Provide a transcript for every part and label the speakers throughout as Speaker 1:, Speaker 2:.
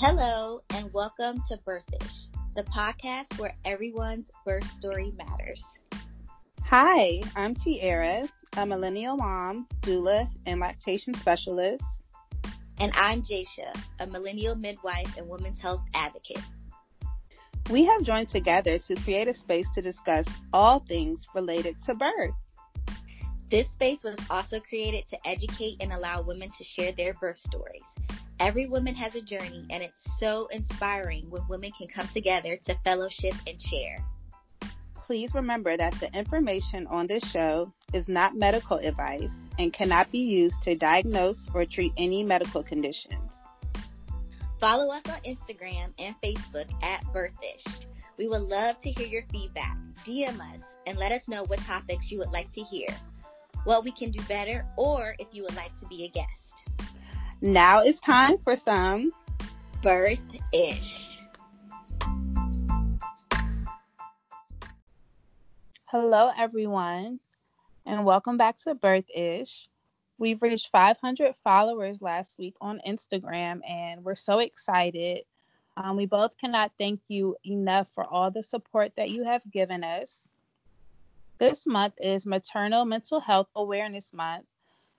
Speaker 1: Hello, and welcome to Birthish, the podcast where everyone's birth story matters.
Speaker 2: Hi, I'm Tiara, a millennial mom, doula, and lactation specialist.
Speaker 1: And I'm Jasha, a millennial midwife and women's health advocate.
Speaker 2: We have joined together to create a space to discuss all things related to birth.
Speaker 1: This space was also created to educate and allow women to share their birth stories. Every woman has a journey, and it's so inspiring when women can come together to fellowship and share.
Speaker 2: Please remember that the information on this show is not medical advice and cannot be used to diagnose or treat any medical conditions.
Speaker 1: Follow us on Instagram and Facebook at Birthish. We would love to hear your feedback. DM us and let us know what topics you would like to hear, what we can do better, or if you would like to be a guest.
Speaker 2: Now it's time for some
Speaker 1: Birth-ish.
Speaker 2: Hello, everyone, and welcome back to Birth-ish. We've reached 500 followers last week on Instagram, and we're so excited. Um, we both cannot thank you enough for all the support that you have given us. This month is Maternal Mental Health Awareness Month.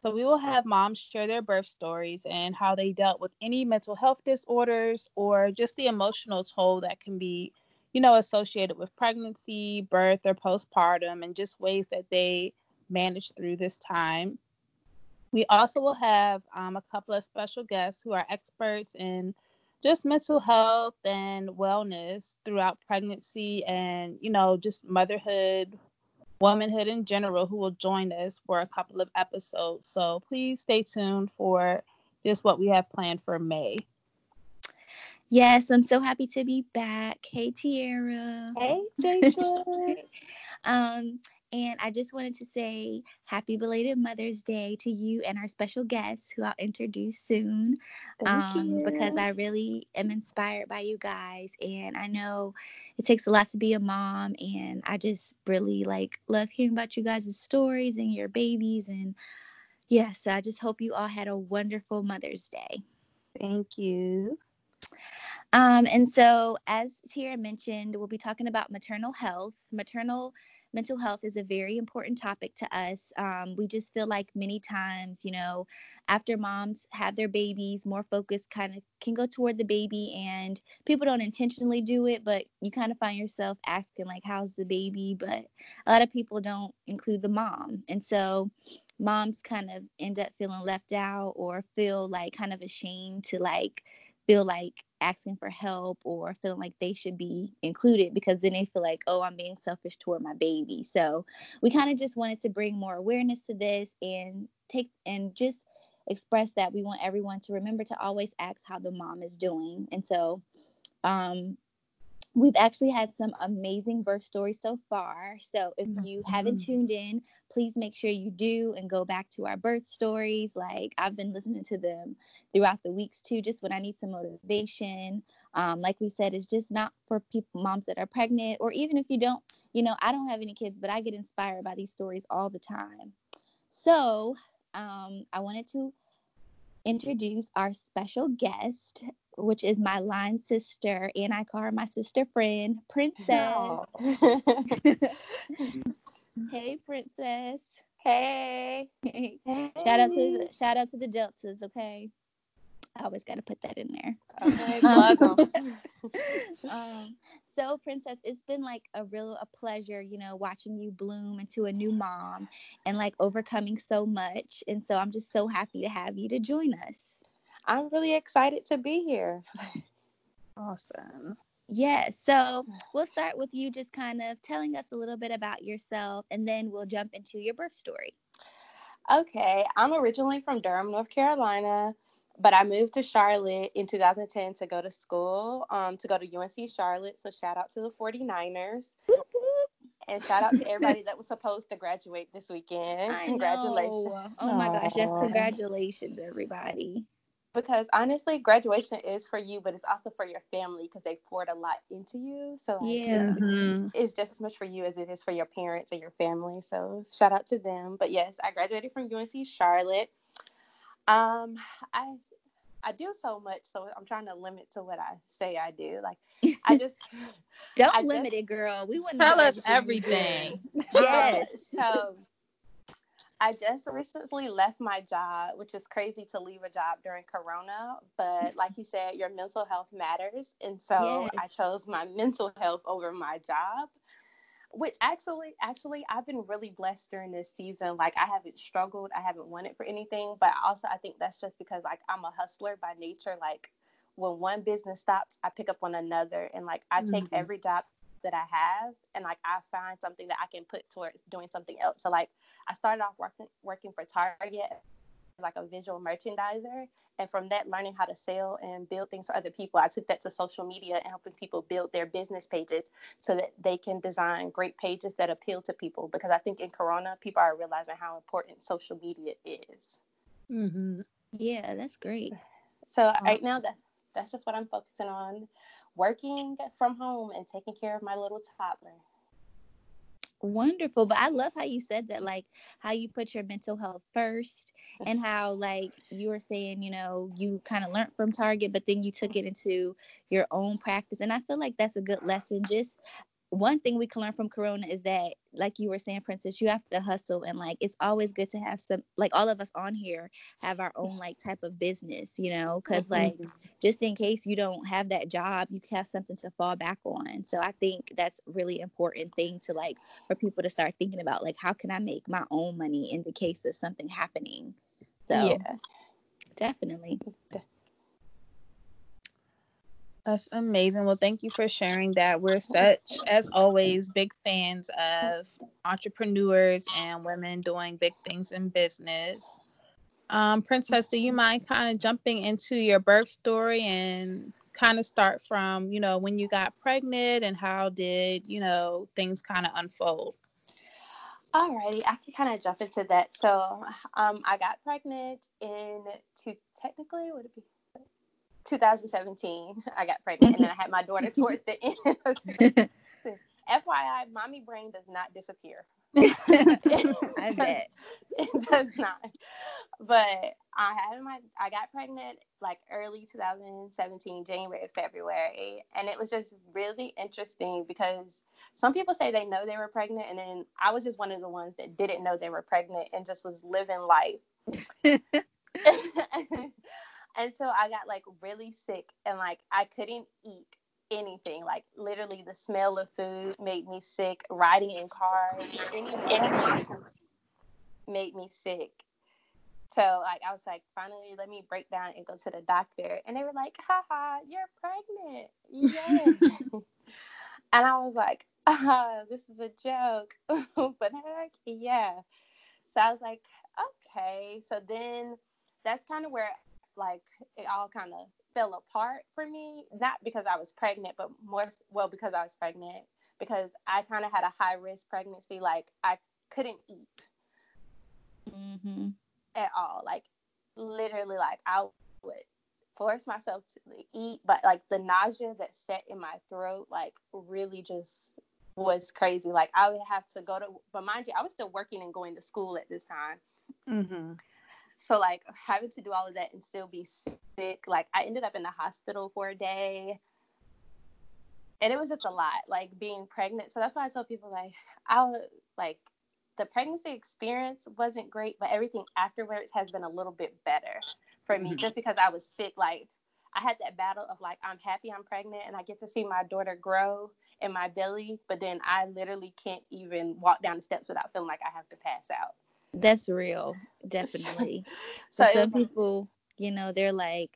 Speaker 2: So we will have moms share their birth stories and how they dealt with any mental health disorders or just the emotional toll that can be, you know, associated with pregnancy, birth, or postpartum, and just ways that they manage through this time. We also will have um, a couple of special guests who are experts in just mental health and wellness throughout pregnancy and, you know, just motherhood, womanhood in general, who will join us for a couple of episodes. So please stay tuned for just what we have planned for May.
Speaker 1: Yes, I'm so happy to be back. Hey, Tiara.
Speaker 2: Hey, Jasha.
Speaker 1: um, and I just wanted to say happy belated Mother's Day to you and our special guests who I'll introduce soon.
Speaker 2: Thank um, you.
Speaker 1: Because I really am inspired by you guys. And I know it takes a lot to be a mom. And I just really like love hearing about you guys' stories and your babies. And yes, I just hope you all had a wonderful Mother's Day.
Speaker 2: Thank you.
Speaker 1: Um, and so, as Tiara mentioned, we'll be talking about maternal health. Maternal mental health is a very important topic to us. Um, we just feel like many times, you know, after moms have their babies, more focus kind of can go toward the baby, and people don't intentionally do it, but you kind of find yourself asking, like, how's the baby? But a lot of people don't include the mom. And so, moms kind of end up feeling left out or feel like kind of ashamed to like feel like asking for help or feeling like they should be included because then they feel like, oh, I'm being selfish toward my baby. So we kind of just wanted to bring more awareness to this and take and just express that we want everyone to remember to always ask how the mom is doing. And so um, we've actually had some amazing birth stories so far. So if you mm-hmm. haven't tuned in, please make sure you do and go back to our birth stories. Like I've been listening to them throughout the weeks too, just when I need some motivation. Um, like we said, it's just not for people, moms that are pregnant, or even if you don't, you know, I don't have any kids, but I get inspired by these stories all the time. So um, I wanted to introduce our special guest, which is my line sister, and I call her my sister friend, Princess. hey, Princess.
Speaker 2: Hey.
Speaker 1: hey. Shout out to the, shout out to the Deltas, okay? I always got to put that in there.
Speaker 2: Okay, um,
Speaker 1: um, so, Princess, it's been like a real a pleasure, you know, watching you bloom into a new mom and like overcoming so much. And so, I'm just so happy to have you to join us.
Speaker 3: I'm really excited to be here.
Speaker 2: awesome.
Speaker 1: Yeah, so we'll start with you just kind of telling us a little bit about yourself and then we'll jump into your birth story.
Speaker 3: Okay, I'm originally from Durham, North Carolina but I moved to Charlotte in 2010 to go to school, um, to go to UNC Charlotte. So shout out to the 49ers. And shout out to everybody that was supposed to graduate this weekend.
Speaker 1: I
Speaker 3: congratulations.
Speaker 1: Know. Oh my gosh, yes, congratulations, everybody.
Speaker 3: Because honestly, graduation is for you, but it's also for your family because they poured a lot into you. So like,
Speaker 1: yeah.
Speaker 3: It's, mm-hmm. it's just as much for you as it is for your parents and your family. So shout out to them. But yes, I graduated from UNC Charlotte. Um, I I do so much, so I'm trying to limit to what I say I do. Like I just
Speaker 1: don't I limit just, it, girl. We wouldn't
Speaker 2: tell us everything.
Speaker 3: yes. so I just recently left my job, which is crazy to leave a job during Corona. But like you said, your mental health matters. And so yes. I chose my mental health over my job, which actually, actually, I've been really blessed during this season. Like I haven't struggled, I haven't wanted for anything. But also, I think that's just because like I'm a hustler by nature. Like when one business stops, I pick up on another. And like I take mm-hmm. every job that I have and like I find something that I can put towards doing something else. So like I started off working working for Target like a visual merchandiser and from that learning how to sell and build things for other people i took that to social media and helping people build their business pages so that they can design great pages that appeal to people because i think in corona people are realizing how important social media is
Speaker 1: mm-hmm. yeah that's great
Speaker 3: so right now that that's just what i'm focusing on working from home and taking care of my little toddler.
Speaker 1: Wonderful. But I love how you said that, like how you put your mental health first and how like you were saying, you know, you kind of learned from Target, but then you took it into your own practice. And I feel like that's a good lesson. Just one thing we can learn from corona is that like you were saying princess you have to hustle and like it's always good to have some like all of us on here have our own like type of business you know because mm-hmm. like just in case you don't have that job you have something to fall back on. So i think that's really important thing to like for people to start thinking about like how can i make my own money in the case of something happening? So yeah. definitely
Speaker 2: that's amazing. Well, thank you for sharing that. We're such, as always, big fans of entrepreneurs and women doing big things in business. Um, Princess, do you mind kind of jumping into your birth story and kind of start from, you know, when you got pregnant and how did, you know, things kind of unfold?
Speaker 3: Alrighty, I can kind of jump into that. So, um, I got pregnant in two, technically, would it be 2017, I got pregnant, and then I had my daughter towards the end. FYI, mommy brain does not disappear.
Speaker 1: I bet
Speaker 3: it does not. But I had my, I got pregnant like early 2017, January, February, and it was just really interesting because some people say they know they were pregnant, and then I was just one of the ones that didn't know they were pregnant and just was living life. And so I got like really sick and like I couldn't eat anything. Like literally the smell of food made me sick. Riding in cars, any made me sick. So like I was like, finally let me break down and go to the doctor. And they were like, haha, you're pregnant. Yeah. and I was like, ah, this is a joke. but heck yeah. So I was like, okay. So then that's kind of where like it all kind of fell apart for me. Not because i was pregnant but more well because i was pregnant. Because i kind of had a high risk pregnancy like i couldn't eat
Speaker 1: mm-hmm.
Speaker 3: at all. Like literally like i would force myself to eat but like the nausea that set in my throat like really just was crazy. Like i would have to go to but mind you i was still working and going to school at this time.
Speaker 2: Mm-hmm.
Speaker 3: So like having to do all of that and still be sick, like I ended up in the hospital for a day. And it was just a lot, like being pregnant. So that's why I tell people like I was like the pregnancy experience wasn't great, but everything afterwards has been a little bit better for me mm-hmm. just because I was sick. Like I had that battle of like I'm happy I'm pregnant and I get to see my daughter grow in my belly, but then I literally can't even walk down the steps without feeling like I have to pass out.
Speaker 1: That's real, definitely. so some people, you know, they're like,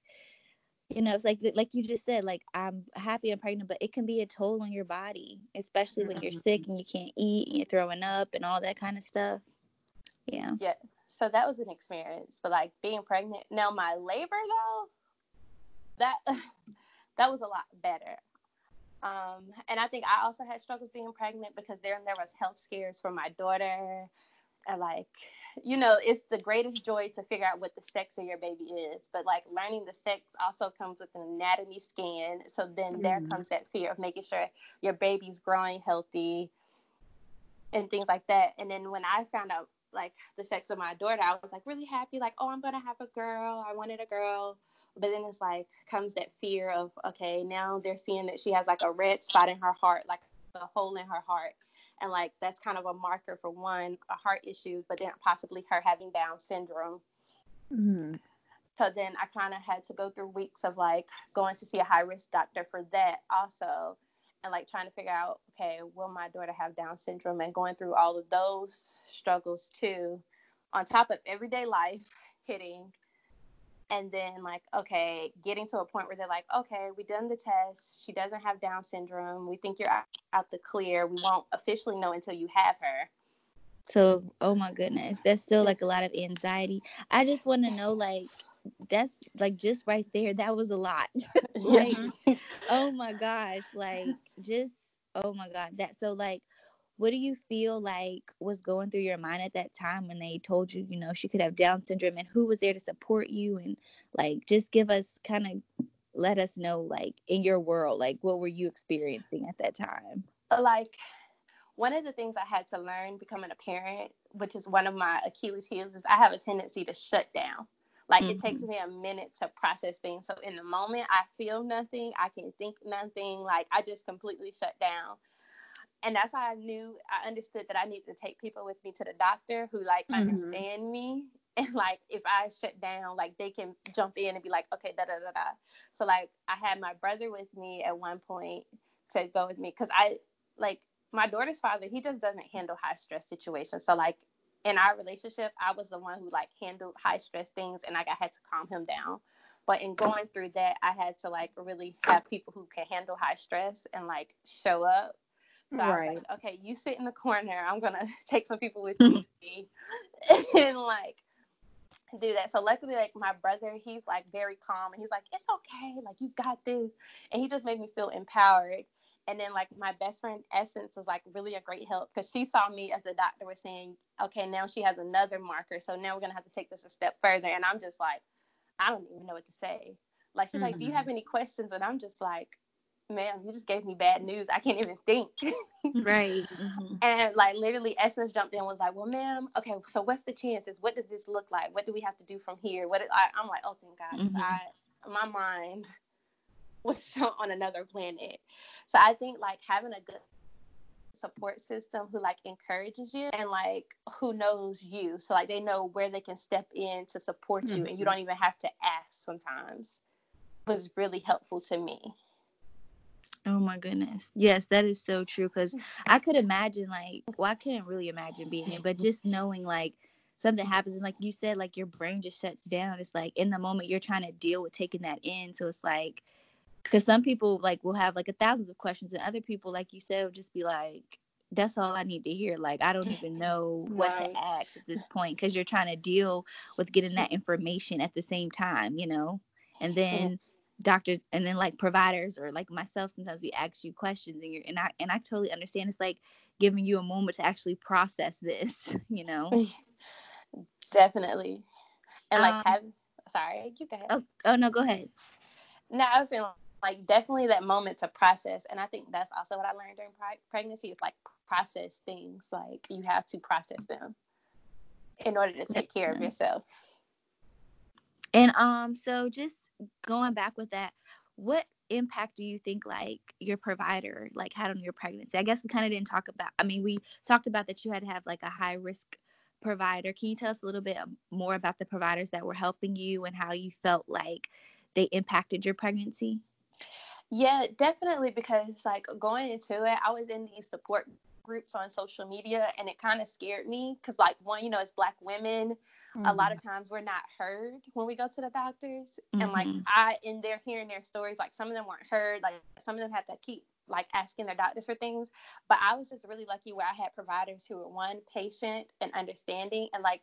Speaker 1: you know, it's like like you just said, like I'm happy I'm pregnant, but it can be a toll on your body, especially when you're sick mm-hmm. and you can't eat and you're throwing up and all that kind of stuff. Yeah.
Speaker 3: Yeah. So that was an experience, but like being pregnant. Now my labor though, that that was a lot better. Um, and I think I also had struggles being pregnant because there there was health scares for my daughter like you know it's the greatest joy to figure out what the sex of your baby is but like learning the sex also comes with an anatomy scan so then mm-hmm. there comes that fear of making sure your baby's growing healthy and things like that and then when i found out like the sex of my daughter, I was like really happy, like, oh, I'm gonna have a girl. I wanted a girl. But then it's like comes that fear of, okay, now they're seeing that she has like a red spot in her heart, like a hole in her heart. And like that's kind of a marker for one, a heart issue, but then possibly her having Down syndrome. Mm-hmm. So then I kind of had to go through weeks of like going to see a high risk doctor for that also and like trying to figure out, okay, will my daughter have Down syndrome and going through all of those struggles too, on top of everyday life hitting. And then like, okay, getting to a point where they're like, okay, we done the test. She doesn't have Down syndrome. We think you're out, out the clear. We won't officially know until you have her.
Speaker 1: So, oh my goodness, that's still like a lot of anxiety. I just want to know, like, that's like just right there that was a lot like oh my gosh like just oh my god that so like what do you feel like was going through your mind at that time when they told you you know she could have down syndrome and who was there to support you and like just give us kind of let us know like in your world like what were you experiencing at that time
Speaker 3: like one of the things I had to learn becoming a parent, which is one of my Achilles heels, is I have a tendency to shut down. Like mm-hmm. it takes mm-hmm. me a minute to process things. So in the moment, I feel nothing. I can think nothing. Like I just completely shut down. And that's how I knew, I understood that I needed to take people with me to the doctor who like mm-hmm. understand me. And like if I shut down, like they can jump in and be like, okay, da da da da. So like I had my brother with me at one point to go with me because I like my daughter's father, he just doesn't handle high stress situations. So like in our relationship, I was the one who like handled high stress things and like I had to calm him down. But in going through that, I had to like really have people who can handle high stress and like show up. So right. I was like, okay, you sit in the corner. I'm gonna take some people with me and like do that. So luckily, like my brother, he's like very calm and he's like, it's okay, like you got this, and he just made me feel empowered. And then like my best friend Essence was like really a great help because she saw me as the doctor was saying, okay, now she has another marker, so now we're gonna have to take this a step further. And I'm just like, I don't even know what to say. Like she's mm-hmm. like, do you have mm-hmm. any questions? And I'm just like, ma'am, you just gave me bad news. I can't even think.
Speaker 1: right. Mm-hmm.
Speaker 3: And like literally Essence jumped in and was like, well, ma'am, okay, so what's the chances? What does this look like? What do we have to do from here? What is, I, I'm like, oh, thank God. Mm-hmm. I, my mind was on another planet. So I think like having a good support system who like encourages you and like who knows you so like they know where they can step in to support you mm-hmm. and you mm-hmm. don't even have to ask sometimes was really helpful to me
Speaker 1: oh my goodness yes that is so true because i could imagine like well i couldn't really imagine being it but just knowing like something happens and like you said like your brain just shuts down it's like in the moment you're trying to deal with taking that in so it's like because some people like will have like a thousands of questions and other people like you said will just be like that's all I need to hear. Like I don't even know what right. to ask at this point because you're trying to deal with getting that information at the same time, you know. And then doctors and then like providers or like myself sometimes we ask you questions and you're and I and I totally understand it's like giving you a moment to actually process this, you know.
Speaker 3: Definitely. And like um, have sorry, you go ahead.
Speaker 1: Oh, oh no, go ahead.
Speaker 3: No, I was saying like definitely that moment to process and i think that's also what i learned during pregnancy is like process things like you have to process them in order to take care of yourself
Speaker 1: and um so just going back with that what impact do you think like your provider like had on your pregnancy? I guess we kind of didn't talk about i mean we talked about that you had to have like a high risk provider. Can you tell us a little bit more about the providers that were helping you and how you felt like they impacted your pregnancy?
Speaker 3: Yeah, definitely because like going into it, I was in these support groups on social media and it kind of scared me because like one, you know, as black women, mm-hmm. a lot of mm-hmm. times we're not heard when we go to the doctors. Mm-hmm. And like mm-hmm. I in there hearing their stories, like some of them weren't heard, like some of them had to keep like asking their doctors for things. But I was just really lucky where I had providers who were one patient and understanding and like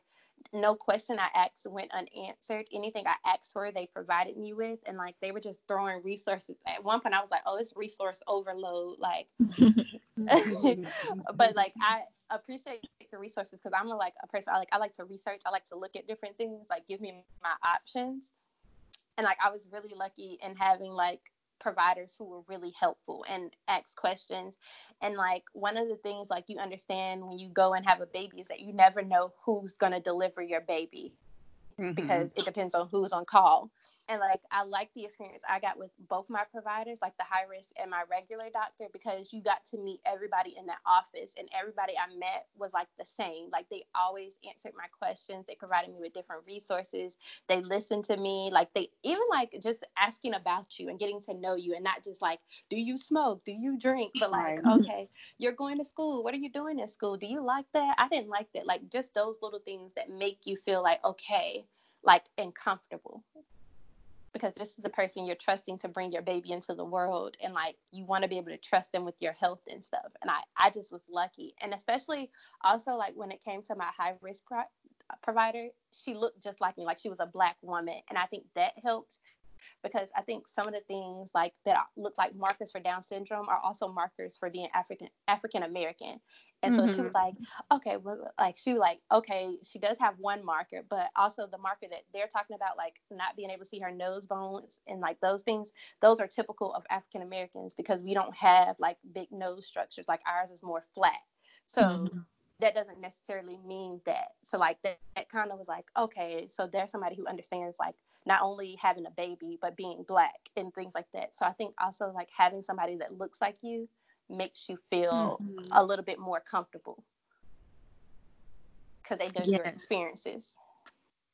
Speaker 3: no question I asked went unanswered. Anything I asked for, they provided me with, and like they were just throwing resources. At one point, I was like, "Oh, this resource overload!" Like, but like I appreciate the resources because I'm a, like a person. I like I like to research. I like to look at different things. Like, give me my options. And like I was really lucky in having like providers who were really helpful and asked questions. And like one of the things like you understand when you go and have a baby is that you never know who's going to deliver your baby mm-hmm. because it depends on who's on call and like I like the experience I got with both my providers, like the high risk and my regular doctor, because you got to meet everybody in that office, and everybody I met was like the same. Like they always answered my questions. They provided me with different resources. They listened to me. Like they even like just asking about you and getting to know you, and not just like, do you smoke? Do you drink? But like, right. okay, you're going to school. What are you doing in school? Do you like that? I didn't like that. Like just those little things that make you feel like okay, like and comfortable because this is the person you're trusting to bring your baby into the world and like you want to be able to trust them with your health and stuff. And i i just was lucky. And especially also like when it came to my high risk pro- provider she looked just like me like she was a black woman. And i think that helped because I think some of the things like that look like markers for Down syndrome are also markers for being African African American. And so mm-hmm. she was mm-hmm. like, okay, well, like she was like, okay, she does have one marker, but also the marker that they're talking about, like not being able to see her nose bones and like those things, those are typical of African Americans because we don't have like big nose structures. Like ours is more flat. So mm-hmm that doesn't necessarily mean that. So like that, that kind of was like, okay, so there's somebody who understands like not only having a baby but being black and things like that. So I think also like having somebody that looks like you makes you feel mm-hmm. a little bit more comfortable because they know yes. your experiences.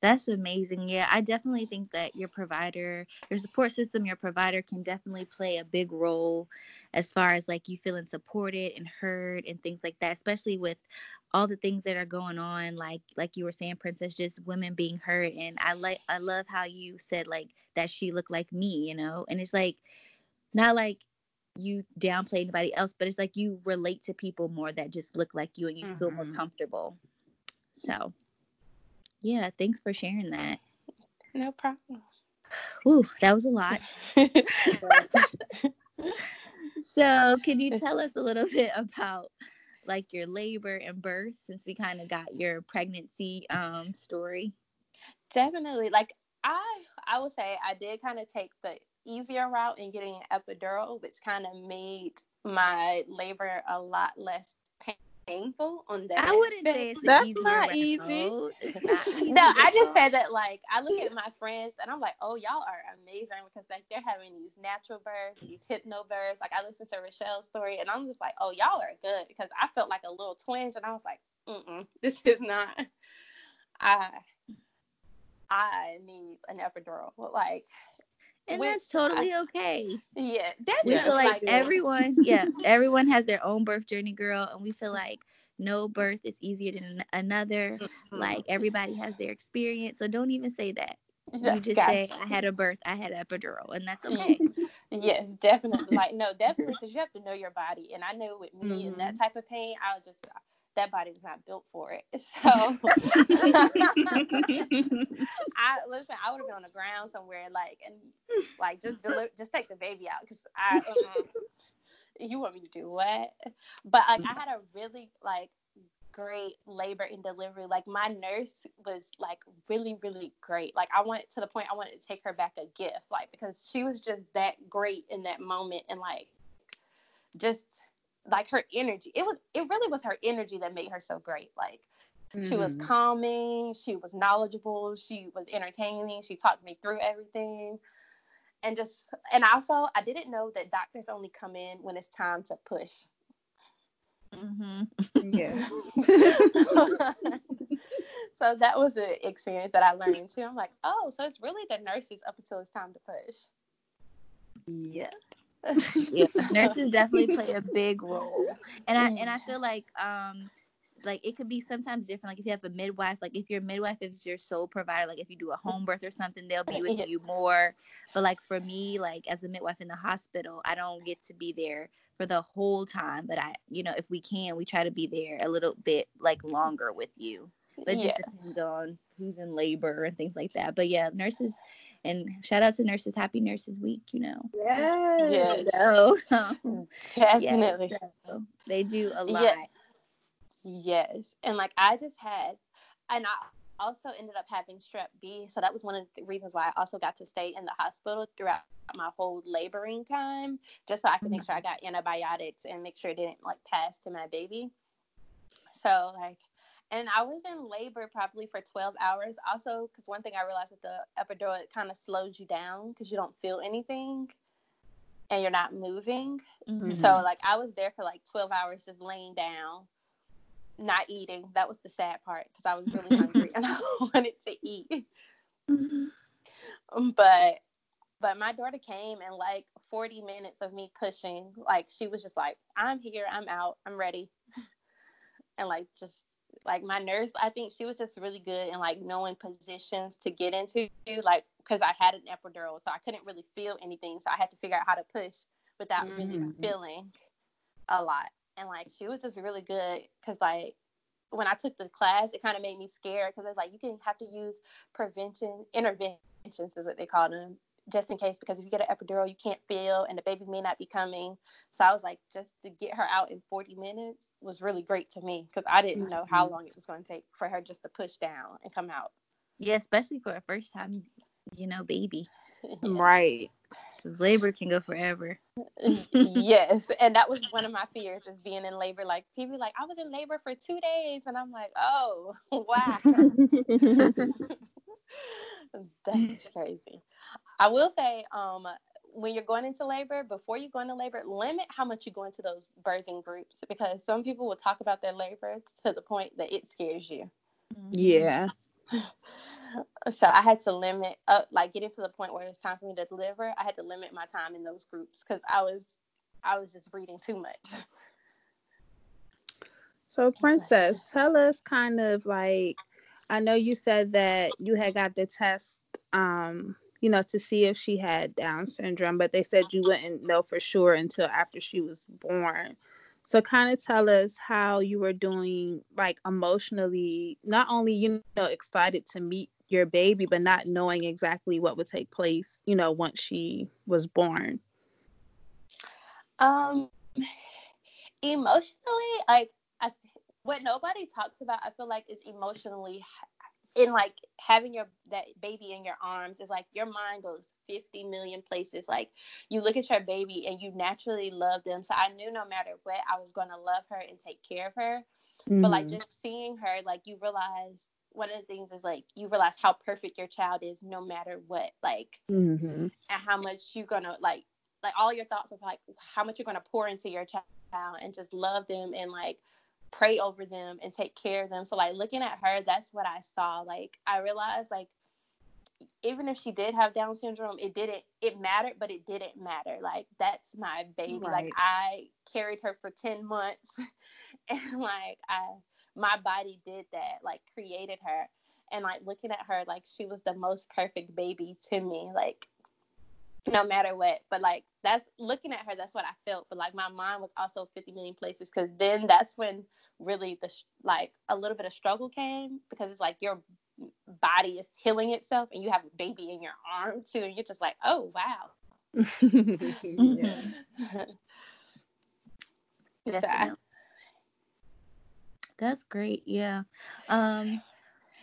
Speaker 1: That's amazing. Yeah, I definitely think that your provider, your support system, your provider can definitely play a big role as far as like you feeling supported and heard and things like that, especially with all the things that are going on like like you were saying princess just women being hurt and i like i love how you said like that she looked like me you know and it's like not like you downplay anybody else but it's like you relate to people more that just look like you and you mm-hmm. feel more mm-hmm. comfortable so yeah thanks for sharing that
Speaker 3: no problem
Speaker 1: Ooh, that was a lot so can you tell us a little bit about like your labor and birth since we kind of got your pregnancy um story?
Speaker 3: Definitely. Like I I would say I did kind of take the easier route in getting an epidural, which kind of made my labor a lot less painful on that.
Speaker 1: I wouldn't say it's
Speaker 2: that's not easy.
Speaker 3: not easy. no, I just said that like I look at my friends and I'm like, oh, y'all are amazing because like they're having these natural births, these hypno births. Like I listened to Rochelle's story and I'm just like, oh, y'all are good because I felt like a little twinge and I was like, mm this is not. I I need an epidural. Like
Speaker 1: and that's totally I, okay.
Speaker 3: Yeah,
Speaker 1: definitely. We feel like, like everyone, yeah, everyone has their own birth journey, girl, and we feel like no birth is easier than another. Mm-hmm. Like everybody has their experience, so don't even say that. You just say I had a birth, I had epidural, and that's okay.
Speaker 3: yes, definitely. Like no, definitely, because you have to know your body, and I know with me mm-hmm. and that type of pain, I was just that body was not built for it. So I listen, I would have been on the ground somewhere, like and like just deli- just take the baby out because I. You want me to do what? But like I had a really like great labor and delivery. Like my nurse was like really, really great. Like I went to the point I wanted to take her back a gift, like because she was just that great in that moment and like just like her energy. It was it really was her energy that made her so great. Like mm-hmm. she was mm-hmm. calming, she was knowledgeable, she was entertaining, she talked me through everything. And just and also I didn't know that doctors only come in when it's time to push.
Speaker 1: Mm-hmm. Yeah.
Speaker 3: so that was an experience that I learned too. I'm like, oh, so it's really the nurses up until it's time to push.
Speaker 1: Yep yeah, nurses definitely play a big role, and I and I feel like um like it could be sometimes different. Like if you have a midwife, like if your midwife is your sole provider, like if you do a home birth or something, they'll be with you more. But like for me, like as a midwife in the hospital, I don't get to be there for the whole time. But I, you know, if we can, we try to be there a little bit like longer with you. But it just depends on who's in labor and things like that. But yeah, nurses and shout out to nurses happy nurses week you know
Speaker 2: yes,
Speaker 3: yes. So, um, definitely
Speaker 1: yes, so they do a lot
Speaker 3: yes. yes and like i just had and i also ended up having strep B. So that was one of the reasons why I also got to stay in the hospital throughout my whole laboring time, just so I could make sure I got antibiotics and make sure it didn't like pass to my baby. So like, and I was in labor probably for 12 hours. Also, because one thing I realized with the epidural, it kind of slows you down because you don't feel anything and you're not moving. Mm-hmm. So like I was there for like 12 hours just laying down not eating. That was the sad part because I was really hungry and I wanted to eat. Mm-hmm. But but my daughter came and like 40 minutes of me pushing, like she was just like, I'm here, I'm out, I'm ready. and like just like my nurse, I think she was just really good in like knowing positions to get into, like because I had an epidural, so I couldn't really feel anything, so I had to figure out how to push without mm-hmm. really feeling a lot and like she was just really good because like when I took the class, it kind of made me scared because it's like you can have to use prevention interventions is what they call them just in case because if you get an epidural you can't feel and the baby may not be coming so i was like just to get her out in 40 minutes was really great to me because i didn't know how mm-hmm. long it was going to take for her just to push down and come out
Speaker 1: yeah especially for a first time you know baby
Speaker 2: right
Speaker 1: labor can go forever.
Speaker 3: yes, and that was one of my fears is being in labor. Like people like, I was in labor for two days, and I'm like, oh wow, that's crazy. I will say, um, when you're going into labor, before you go into labor, limit how much you go into those birthing groups because some people will talk about their labor to the point that it scares you.
Speaker 2: Yeah.
Speaker 3: so I had to limit up, like getting to the point where it's time for me to deliver. I had to limit my time in those groups because I was, I was just breathing too much.
Speaker 2: So, Princess, tell us kind of like, I know you said that you had got the test, um, you know, to see if she had Down syndrome, but they said you wouldn't know for sure until after she was born. So kind of tell us how you were doing like emotionally, not only you know excited to meet your baby but not knowing exactly what would take place, you know, once she was born.
Speaker 3: Um emotionally like I, what nobody talks about I feel like is emotionally in like having your that baby in your arms is like your mind goes 50 million places like you look at your baby and you naturally love them so i knew no matter what i was going to love her and take care of her mm-hmm. but like mm-hmm. just seeing her like you realize one of the things is like you realize how perfect your child is no matter what like mm-hmm. and how much you're gonna like like all your thoughts of like how much you're gonna pour into your child and just love them and like pray over them and take care of them. So like looking at her, that's what I saw. Like I realized like even if she did have Down syndrome, it didn't it mattered, but it didn't matter. Like that's my baby. Right. Like I carried her for 10 months and like I my body did that, like created her. And like looking at her, like she was the most perfect baby to me. Like no matter what. But like that's looking at her, that's what I felt. But like my mind was also 50 million places because then that's when really the like a little bit of struggle came because it's like your body is healing itself and you have a baby in your arm too, and you're just like, oh wow. yeah.
Speaker 1: That's great. Yeah. Um,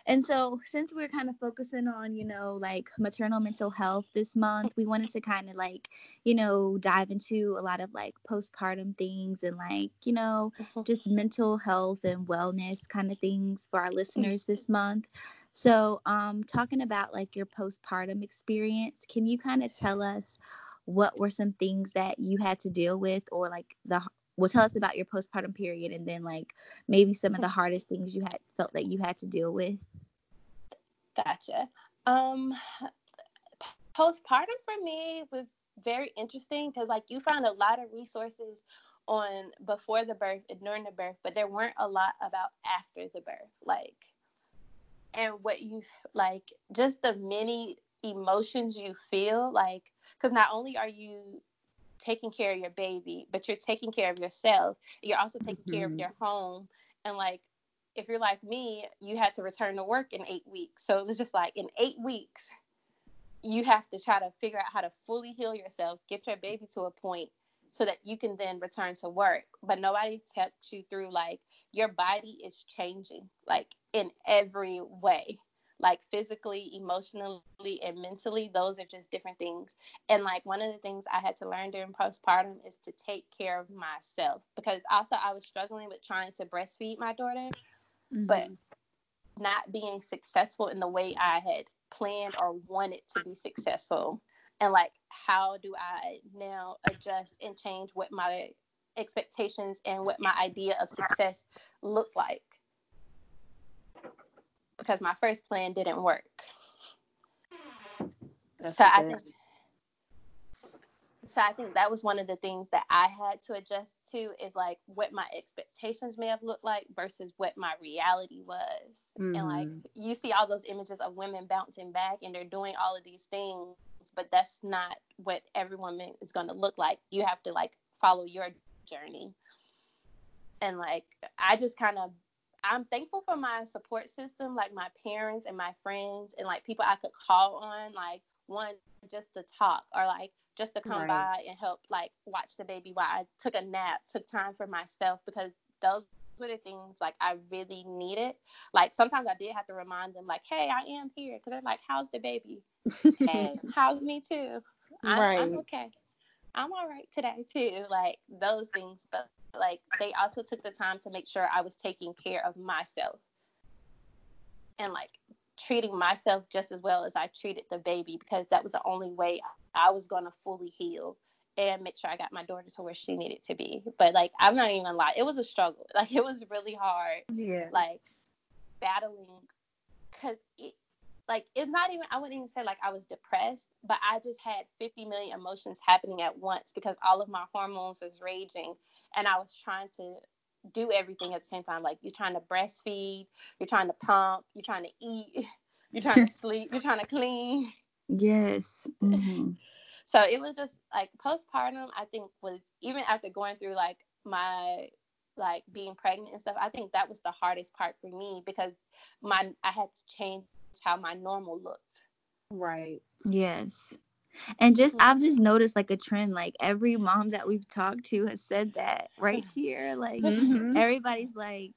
Speaker 1: and so, since we're kind of focusing on, you know, like maternal mental health this month, we wanted to kind of like, you know, dive into a lot of like postpartum things and like, you know, mm-hmm. just mental health and wellness kind of things for our mm. listeners this month. So, um, talking about like your postpartum experience, can you kind of tell us what were some things that you had to deal with or like the well tell us about your postpartum period and then like maybe some of the hardest things you had felt that you had to deal with.
Speaker 3: Gotcha. Um postpartum for me was very interesting because like you found a lot of resources on before the birth and during the birth but there weren't a lot about after the birth like and what you like just the many emotions you feel like because not only are you taking care of your baby, but you're taking care of yourself. You're also taking mm-hmm. care of mm-hmm. your home. And like, if you're like me, you had to return to work in eight weeks. So it was just like in eight weeks, you have to try to figure out how to fully heal yourself, get your baby to a point so that you can then return to work. But nobody takes you through like your body is changing, like in every way, like physically, emotionally, and mentally. Those are just different things. And like one of the things I had to learn during postpartum is to take care of myself because also I was struggling with trying to breastfeed my daughter, mm-hmm. but not being successful in the way I had planned or wanted to be successful and like how do I now adjust and change what my expectations and what my idea of success look like because my first plan didn't work. That's so I think so I think that was one of the things that I had to adjust to is like what my expectations may have looked like versus what my reality was. Mm-hmm. And like mm-hmm. you see all those images of women bouncing back and they're doing all of these things but that's not what every woman is going to look like. You have to like follow your journey. And like I just kind of I'm thankful for my support system, like my parents and my friends and like people I could call on, like one just to talk or like just to come right. by and help like watch the baby while I took a nap, took time for myself because those were the things like I really needed. Like sometimes I did have to remind them like, hey, I am here because they're like, how's the baby? hey, how's me too? I'm, right. I'm okay. I'm all right today too. Like those things, but like they also took the time to make sure I was taking care of myself and like treating myself just as well as I treated the baby because that was the only way I was going to fully heal and make sure I got my daughter to where she needed to be. But like I'm not even gonna lie, it was a struggle. Like it was really hard.
Speaker 2: Yeah.
Speaker 3: Like battling because it like it's not even I wouldn't even say like I was depressed, but I just had 50 million emotions happening at once because all of my hormones was raging and I was trying to do everything at the same time. Like you're trying to breastfeed, you're trying to pump, you're trying to eat, you're trying to sleep, you're trying to clean.
Speaker 1: Yes. Mm-hmm.
Speaker 3: So it was just like postpartum, I think was even after going through like my like being pregnant and stuff, I think that was the hardest part for me because my I had to change how my normal looked.
Speaker 2: Right.
Speaker 1: Yes. And just. I've just noticed like a trend, like every mom that we've talked to has said that right here. Like mm-hmm. everybody's like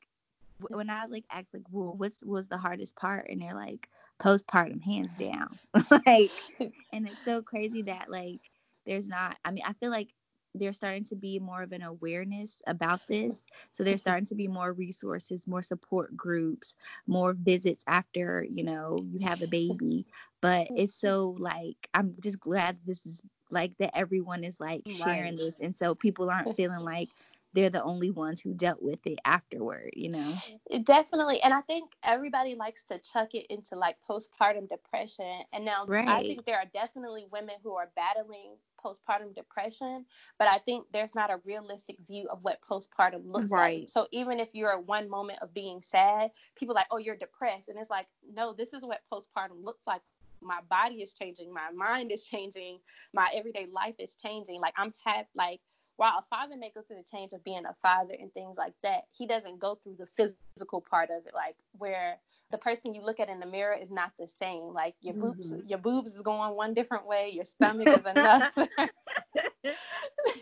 Speaker 1: when I was like asked like, well, what's was the hardest part? And they're like, postpartum hands down like and it's so crazy that like there's not i mean i feel like there's starting to be more of an awareness about this. So there's starting to be more resources more support groups more visits after you know you have a baby. But it's so like i'm just glad this is like that everyone is like sharing right. this. And so people aren't feeling like they're the only ones who dealt with it afterward, you know?
Speaker 3: Definitely. And I think everybody likes to chuck it into like postpartum depression. And now right. I think there are definitely women who are battling postpartum depression, but I think there's not a realistic view of what postpartum looks right. like. So even if you're at one moment of being sad, people like, oh, you're depressed. And it's like, no, this is what postpartum looks like my body is changing, my mind is changing, my everyday life is changing. Like I'm have like while a father may go through the change of being a father and things like that, he doesn't go through the physical part of it, like where the person you look at in the mirror is not the same. Like your boobs, mm-hmm. your boobs is going one different way, your stomach is another.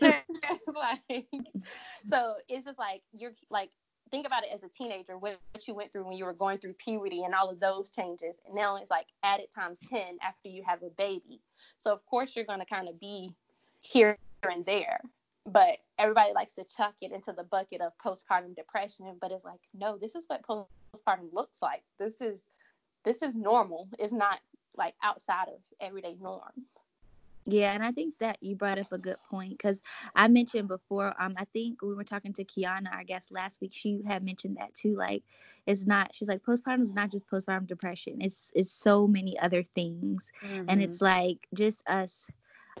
Speaker 3: like, so it's just like you're like think about it as a teenager, what you went through when you were going through puberty and all of those changes. And now it's like added times 10 after you have a baby. So, of course, you're going to kind of be here and there but everybody likes to chuck it into the bucket of postpartum depression but it's like no this is what postpartum looks like this is this is normal it's not like outside of everyday norm
Speaker 1: yeah, and I think that you brought up a good point because I mentioned before. Um, I think we were talking to Kiana, I guess last week. She had mentioned that too. Like, it's not. She's like, postpartum is not just postpartum depression. It's it's so many other things, mm-hmm. and it's like just us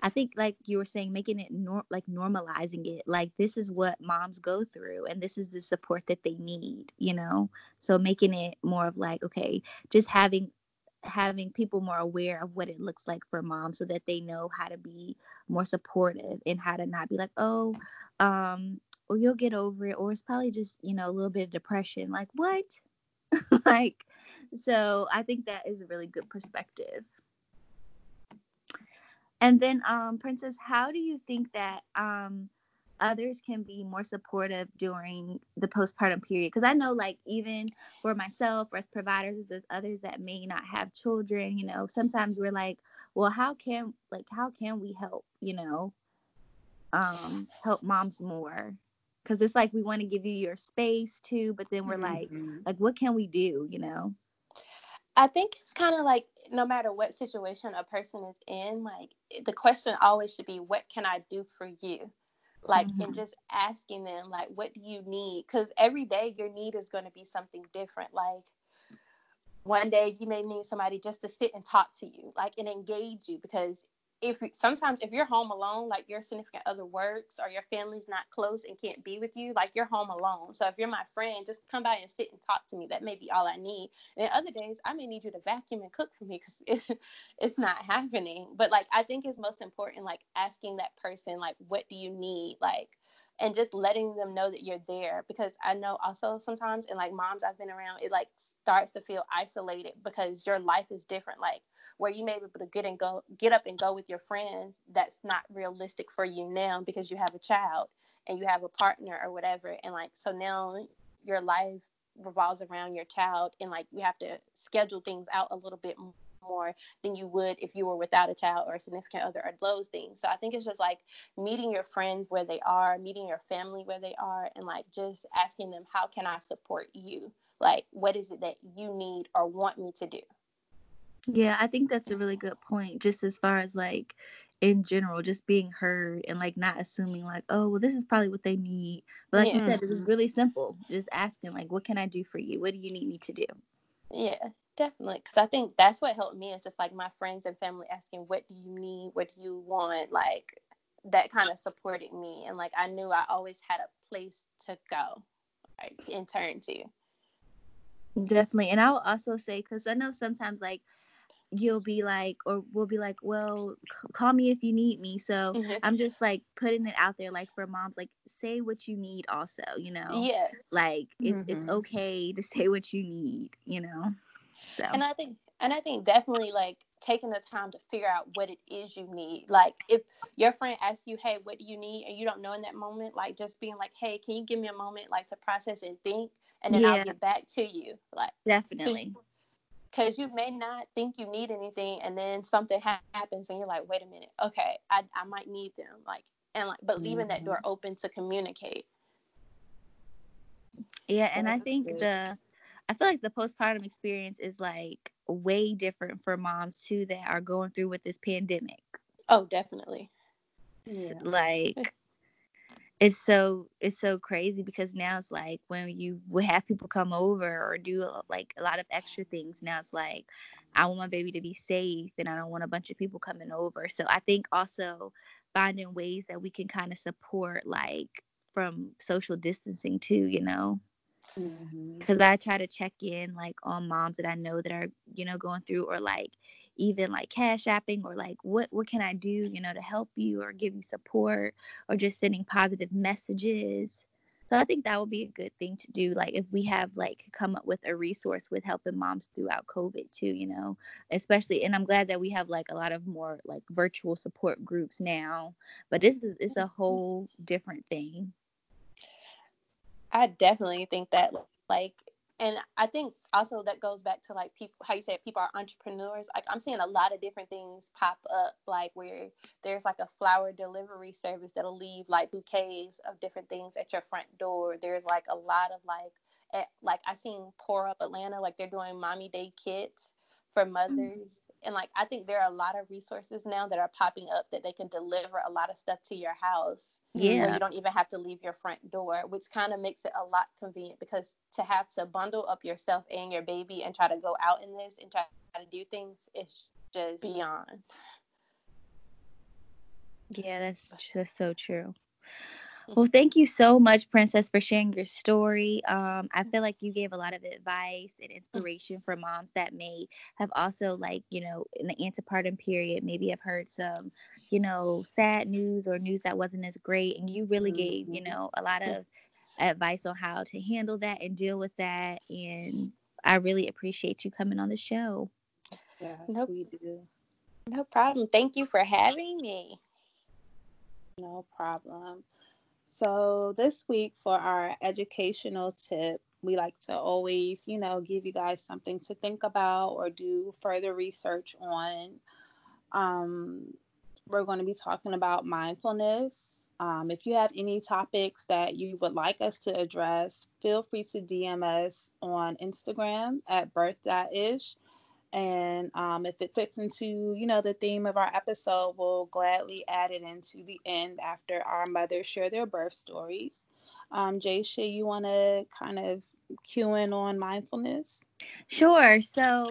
Speaker 1: I think like you were saying, making it nor- like normalizing it, like this is what moms go through and this is the support that they need, you know. So making it more of like, okay, just having having people more aware of what it looks like for moms so that they know how to be more supportive and how to not be like, oh, um, well you'll get over it or it's probably just, you know, a little bit of depression. Like what? like so I think that is a really good perspective. And then, um, Princess, how do you think that um, others can be more supportive during the postpartum period? Because i know like even for myself as providers there's others that may not have children you know sometimes we're like well how can like how can we help you know um help moms more? Because it's like we want to give you your space too but then we're like
Speaker 2: Mhm.
Speaker 1: like what can we do you know
Speaker 3: I think it's kind of like no matter what situation a person is in, like the question always should be, what can I do for you? Like, and
Speaker 1: Mhm.
Speaker 3: just asking them, like, what do you need? Because every day your need is going to be something different. Like, one day you may need somebody just to sit and talk to you, like, and engage you. Because if sometimes if you're home alone, like your significant other works or your family's not close and can't be with you, like you're home alone. So if you're my friend, just come by and sit and talk to me. That may be all I need. And other days, I may need you to vacuum and cook for me because it's it's not happening. But like I think it's most important, like asking that person, like, what do you need, like, and just letting them know that you're there. Because I know also sometimes, and like moms I've been around, it like starts to feel isolated because your life is different. Like where you may be able to get and go, get up and go with your friends. That's not realistic for you now because you have a child and you have a partner or whatever. And like so now your life revolves around your child and like you have to schedule things out a little bit more than you would if you were without a child or a significant other or those things. So I think it's just like meeting your friends where they are, meeting your family where they are, and like just asking them, how can I support you? Like, what is it that you need or want me to do?
Speaker 1: Yeah, I think that's a really good point. Just as far as like in general, just being heard and like not assuming like, oh, well, this is probably what they need. But like you said, it was really simple. Just asking like, what can I do for you? What do you need me to do?
Speaker 3: Yeah, definitely. Because I think that's what helped me is just like my friends and family asking, what do you need? What do you want? Like, that kind of supported me. And like, I knew I always had a place to go like, and turn to.
Speaker 1: Definitely. And I'll also say, because I know sometimes like you'll be like, or we'll be like, well, c- call me if you need me. So
Speaker 3: Mhm.
Speaker 1: I'm just like putting it out there, like for moms, like say what you need also, you know?
Speaker 3: Yeah.
Speaker 1: Like it's it's
Speaker 2: Mhm.
Speaker 1: okay to say what you need, you know? So
Speaker 3: And I think and I think definitely like taking the time to figure out what it is you need. Like if your friend asks you, "Hey, what do you need?" and you don't know in that moment, like just being like, "Hey, can you give me a moment like to process and think and then
Speaker 1: Yeah.
Speaker 3: I'll get back to you." Like
Speaker 1: definitely.
Speaker 3: because you may not think you need anything and then something ha- happens and you're like wait a minute okay I, I might need them like and like but leaving that mm-hmm. door open to communicate
Speaker 1: Yeah, and I think the I feel like the postpartum experience is like way different for moms too that are going through with this pandemic.
Speaker 3: oh definitely
Speaker 2: Yeah.
Speaker 1: Like it's so it's so crazy because now it's like when you would have people come over or do uh, like a lot of extra things now it's like I want my baby to be safe and I don't want a bunch of people coming over. So I think also finding ways that we can kind of support like from social distancing too, you know.
Speaker 2: Mhm.
Speaker 1: because I try to check in like on moms that I know that are you know going through or like even like cash apping or like what what can I do you know to help you or give you support or just sending positive messages. So I think that would be a good thing to do like if we have like come up with a resource with helping moms throughout COVID too, you know, especially and I'm glad that we have like a lot of more like virtual support groups now, but this is it's a whole different thing.
Speaker 3: I definitely think that like and i think also that goes back to like people how you say people are entrepreneurs. Like i'm seeing a lot of different things pop up like where there's like a flower delivery service that'll leave like bouquets of different things at your front door. There's like a lot of like at, like i seen pour up atlanta like they're doing mommy day kits for mm-hmm. mothers and like i think there are a lot of resources now that are popping up that they can deliver a lot of stuff to your house
Speaker 1: Yeah.
Speaker 3: where you don't even have to leave your front door, which kind of makes it a lot convenient because to have to bundle up yourself and your baby and try to go out in this and try to do things is just beyond.
Speaker 1: Yeah, that's just so true. Well, thank you so much, Princess, for sharing your story. Um, I feel like you gave a lot of advice and inspiration for moms that may have also, like, you know, in the antepartum period, maybe have heard some, you know, sad news or news that wasn't as great. And you really gave, you know, a lot of advice on how to handle that and deal with that. And I really appreciate you coming on the show.
Speaker 2: Yes,
Speaker 3: Nope.
Speaker 2: we do.
Speaker 3: No problem. Thank you for having me.
Speaker 2: No problem. So, this week for our educational tip, we like to always, you know, give you guys something to think about or do further research on. Um, we're going to be talking about mindfulness. Um, if you have any topics that you would like us to address, feel free to DM us on Instagram at birth.ish. And um, if it fits into, you know, the theme of our episode, we'll gladly add it into the end after our mothers share their birth stories. Um, Jasha, you want to kind of cue in on mindfulness?
Speaker 1: Sure. So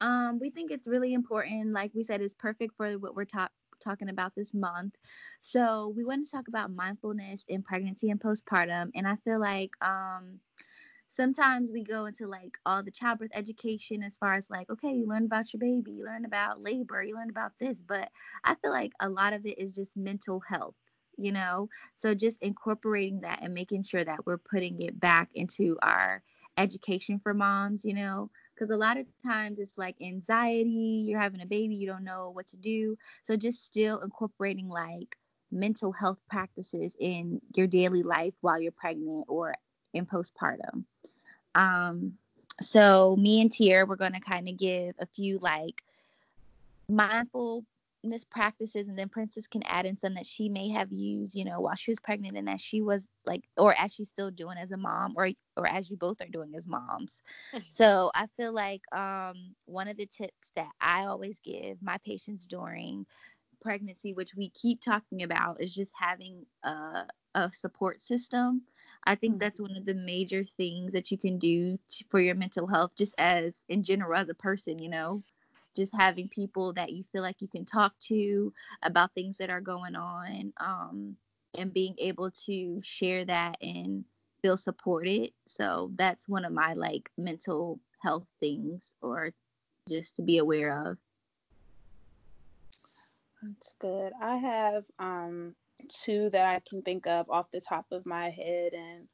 Speaker 1: um, we think it's really important. Like we said, it's perfect for what we're ta- talking about this month. So we want to talk about mindfulness in pregnancy and postpartum. And I feel like um, sometimes we go into like all the childbirth education as far as like, okay, you learn about your baby, you learn about labor, you learn about this. But I feel like a lot of it is just mental health you know so just incorporating that and making sure that we're putting it back into our education for moms you know because a lot of times it's like anxiety, you're having a baby, you don't know what to do. So just still incorporating like mental health practices in your daily life while you're pregnant or in postpartum. Um, so me and Tier, we're gonna kind of give a few like mindfulness practices and then princess can add in some that she may have used you know while she was pregnant and as she was like or as she's still doing as a mom or or as you both are doing as moms so i feel like um one of the tips that i always give my patients during pregnancy which we keep talking about is just having a, a support system i think mm-hmm. that's one of the major things that you can do to, for your mental health just as in general as a person you know? Just having people that you feel like you can talk to about things that are going on um, and being able to share that and feel supported. So that's one of my like mental health things or just to be aware of.
Speaker 2: That's good. I have um two that i can think of off the top of my head and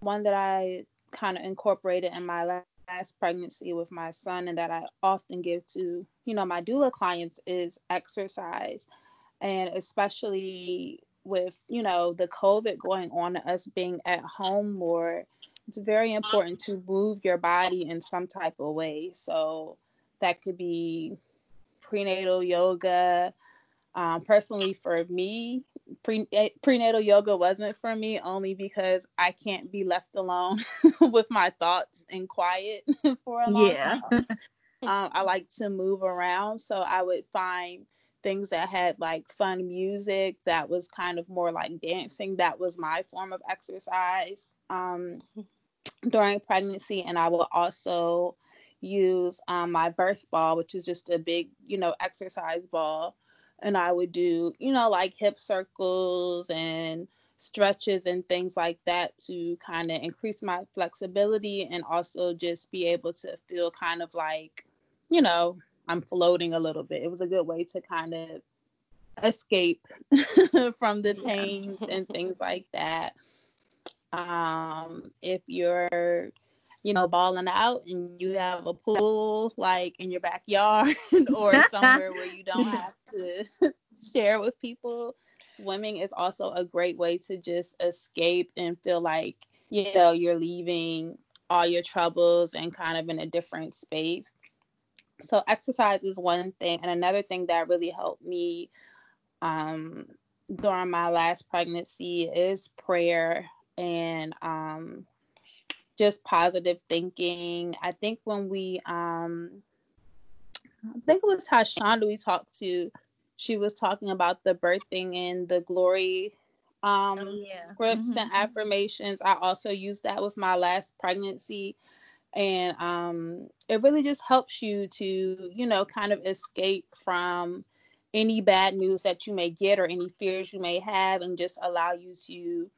Speaker 2: one that i kind of incorporated in my last pregnancy with my son and that I often give to, you know, my doula clients is exercise. And especially with, you know, the COVID going on, us being at home more, it's very important to move your body in some type of way. So that could be prenatal yoga. Um, personally, for me, pre- eh, prenatal yoga wasn't for me only because I can't be left alone with my thoughts and quiet for a long yeah. time. um, I like to move around, so I would find things that had like fun music that was kind of more like dancing. That was my form of exercise um, during pregnancy, and I will also use um, my birth ball, which is just a big, you know, exercise ball and I would do, you know, like hip circles and stretches and things like that to kind of increase my flexibility and also just be able to feel kind of like, you know, I'm floating a little bit. It was a good way to kind of escape from the pains and things like that. Um, if you're you know, balling out and you have a pool like in your backyard or somewhere where you don't have to share with people. Swimming is also a great way to just escape and feel like, you know, you're leaving all your troubles and kind of in a different space. So exercise is one thing. And another thing that really helped me um, during my last pregnancy is prayer and um, just positive thinking. I think when we um I think it was Tashonda we talked to, she was talking about the birthing and the glory um oh, yeah. scripts mm-hmm. and affirmations. I also used that with my last pregnancy and um it really just helps you to, you know, kind of escape from any bad news that you may get or any fears you may have and just allow you to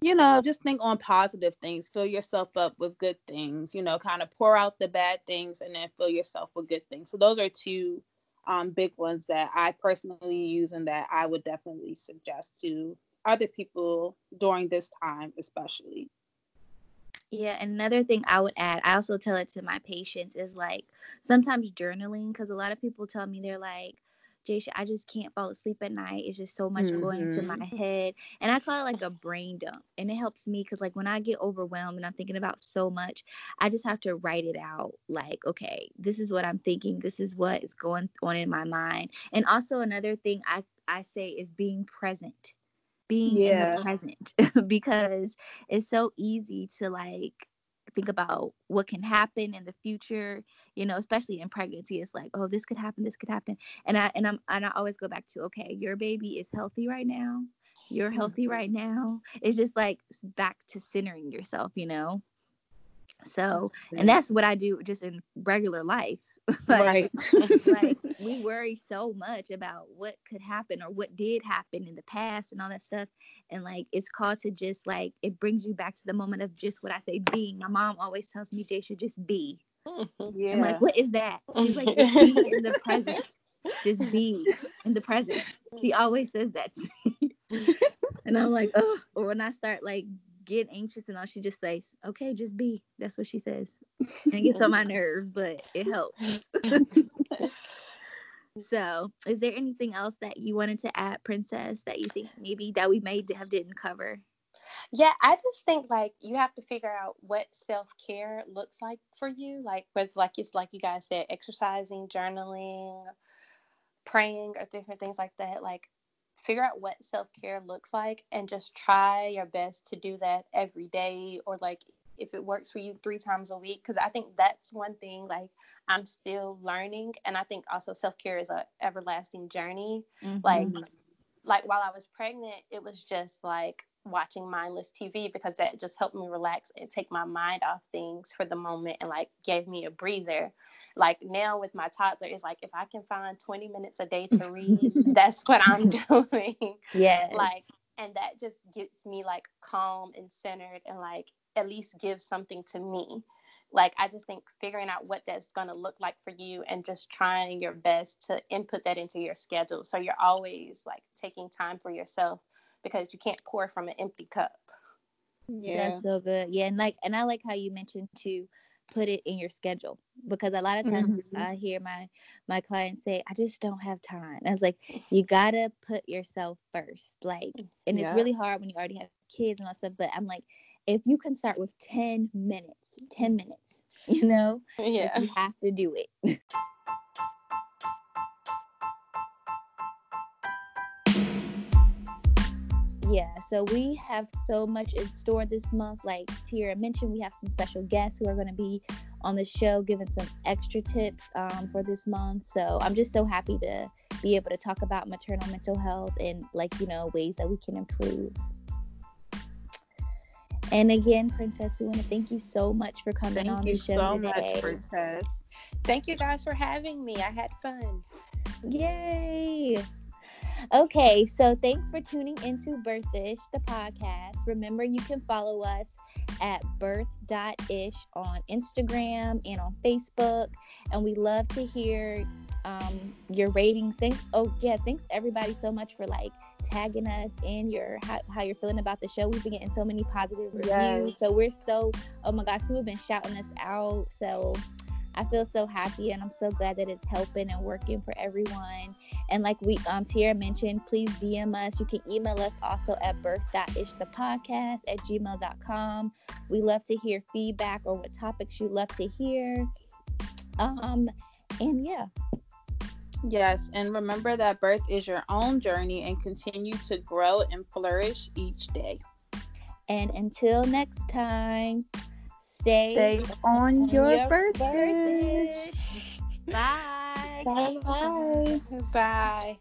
Speaker 2: you know, just think on positive things. Fill yourself up with good things. You know, kind of pour out the bad things and then fill yourself with good things. So those are two um, big ones that I personally use and that I would definitely suggest to other people during this time, especially.
Speaker 1: Yeah, another thing I would add, I also tell it to my patients is like sometimes journaling because a lot of people tell me they're like, Jasha, I just can't fall asleep at night. It's just so much mm-hmm. going into my mm-hmm. head. And I call it like a brain dump. And it helps me because, like, when I get overwhelmed and I'm thinking about so much, I just have to write it out. Like, okay, this is what I'm thinking. This is what is going on in my mind. And also, another thing I, I say is being present, being yeah. in the present because it's so easy to, like, think about what can happen in the future you know especially in pregnancy it's like oh this could happen this could happen. And i and i'm and i always go back to okay your baby is healthy right now. You're healthy mm-hmm. right now. It's just like back to centering yourself you know? So and that's what i do just in regular life
Speaker 2: like,
Speaker 1: right. like we worry so much about what could happen or what did happen in the past and all that stuff. And like it's called to just like it brings you back to the moment of just what I say being. My mom always tells me, Jay should just be. Yeah. I'm like, what is that? She's like, be in the present. Just be in the present. She always says that to me. and I'm like, oh, or when I start like get anxious and all, she just says, okay, just be. That's what she says. And it gets on my nerves, but it helps. so, is there anything else that you wanted to add, Princess, that you think maybe that we may have didn't cover?
Speaker 3: Yeah, I just think like you have to figure out what self care looks like for you. Like with like it's like you guys said, exercising, journaling, praying, or different things like that. Like figure out what self care looks like and just try your best to do that every day or like if it works for you three times a week because i think that's one thing like i'm still learning and i think also self care is a everlasting journey mm-hmm. like like while i was pregnant it was just like watching mindless TV because that just helped me relax and take my mind off things for the moment and like gave me a breather. Like now with my toddler, it's like if I can find 20 minutes a day to read, that's what I'm doing.
Speaker 1: Yeah.
Speaker 3: Like, and that just gets me like calm and centered and like at least gives something to me. Like, I just think figuring out what that's going to look like for you and just trying your best to input that into your schedule. So you're always like taking time for yourself because you can't pour from an empty cup.
Speaker 1: Yeah. That's so good. Yeah, and like and I like how you mentioned to put it in your schedule because a lot of times mm-hmm. I hear my my clients say I just don't have time. I was like you got to put yourself first. Like and yeah. it's really hard when you already have kids and all stuff, but I'm like if you can start with 10 minutes, 10 minutes, you know?
Speaker 3: Yeah.
Speaker 1: You have to do it. yeah, so we have so much in store this month. Like Tierra mentioned, we have some special guests who are going to be on the show giving some extra tips um, for this month. So I'm just so happy to be able to talk about maternal mental health and, like, you know, ways that we can improve. And again, Princess, we want to thank you so much for coming
Speaker 2: thank
Speaker 1: on the show Thank you
Speaker 2: so
Speaker 1: today.
Speaker 2: Much, Princess. Thank you guys for having me. I had fun.
Speaker 1: Yay! Okay, so thanks for tuning into Birthish, the podcast. Remember, you can follow us at birth.ish on Instagram and on Facebook. And we love to hear um, your ratings. Thanks. Oh, yeah. Thanks everybody so much for like tagging us and your how, how you're feeling about the show. We've been getting so many positive reviews. Yes. So we're so, oh my gosh, people have been shouting us out. So I feel so happy and I'm so glad that it's helping and working for everyone. And like we um Tierra mentioned, please DM us. You can email us also at birth.ishthepodcast at gmail.com. We love to hear feedback or what topics you love to hear. Um and yeah.
Speaker 2: Yes, and remember that birth is your own journey and continue to grow and flourish each day.
Speaker 1: And until next time,
Speaker 2: on, on your, your birthday.
Speaker 1: birthday. Bye.
Speaker 2: Bye. Bye. Bye.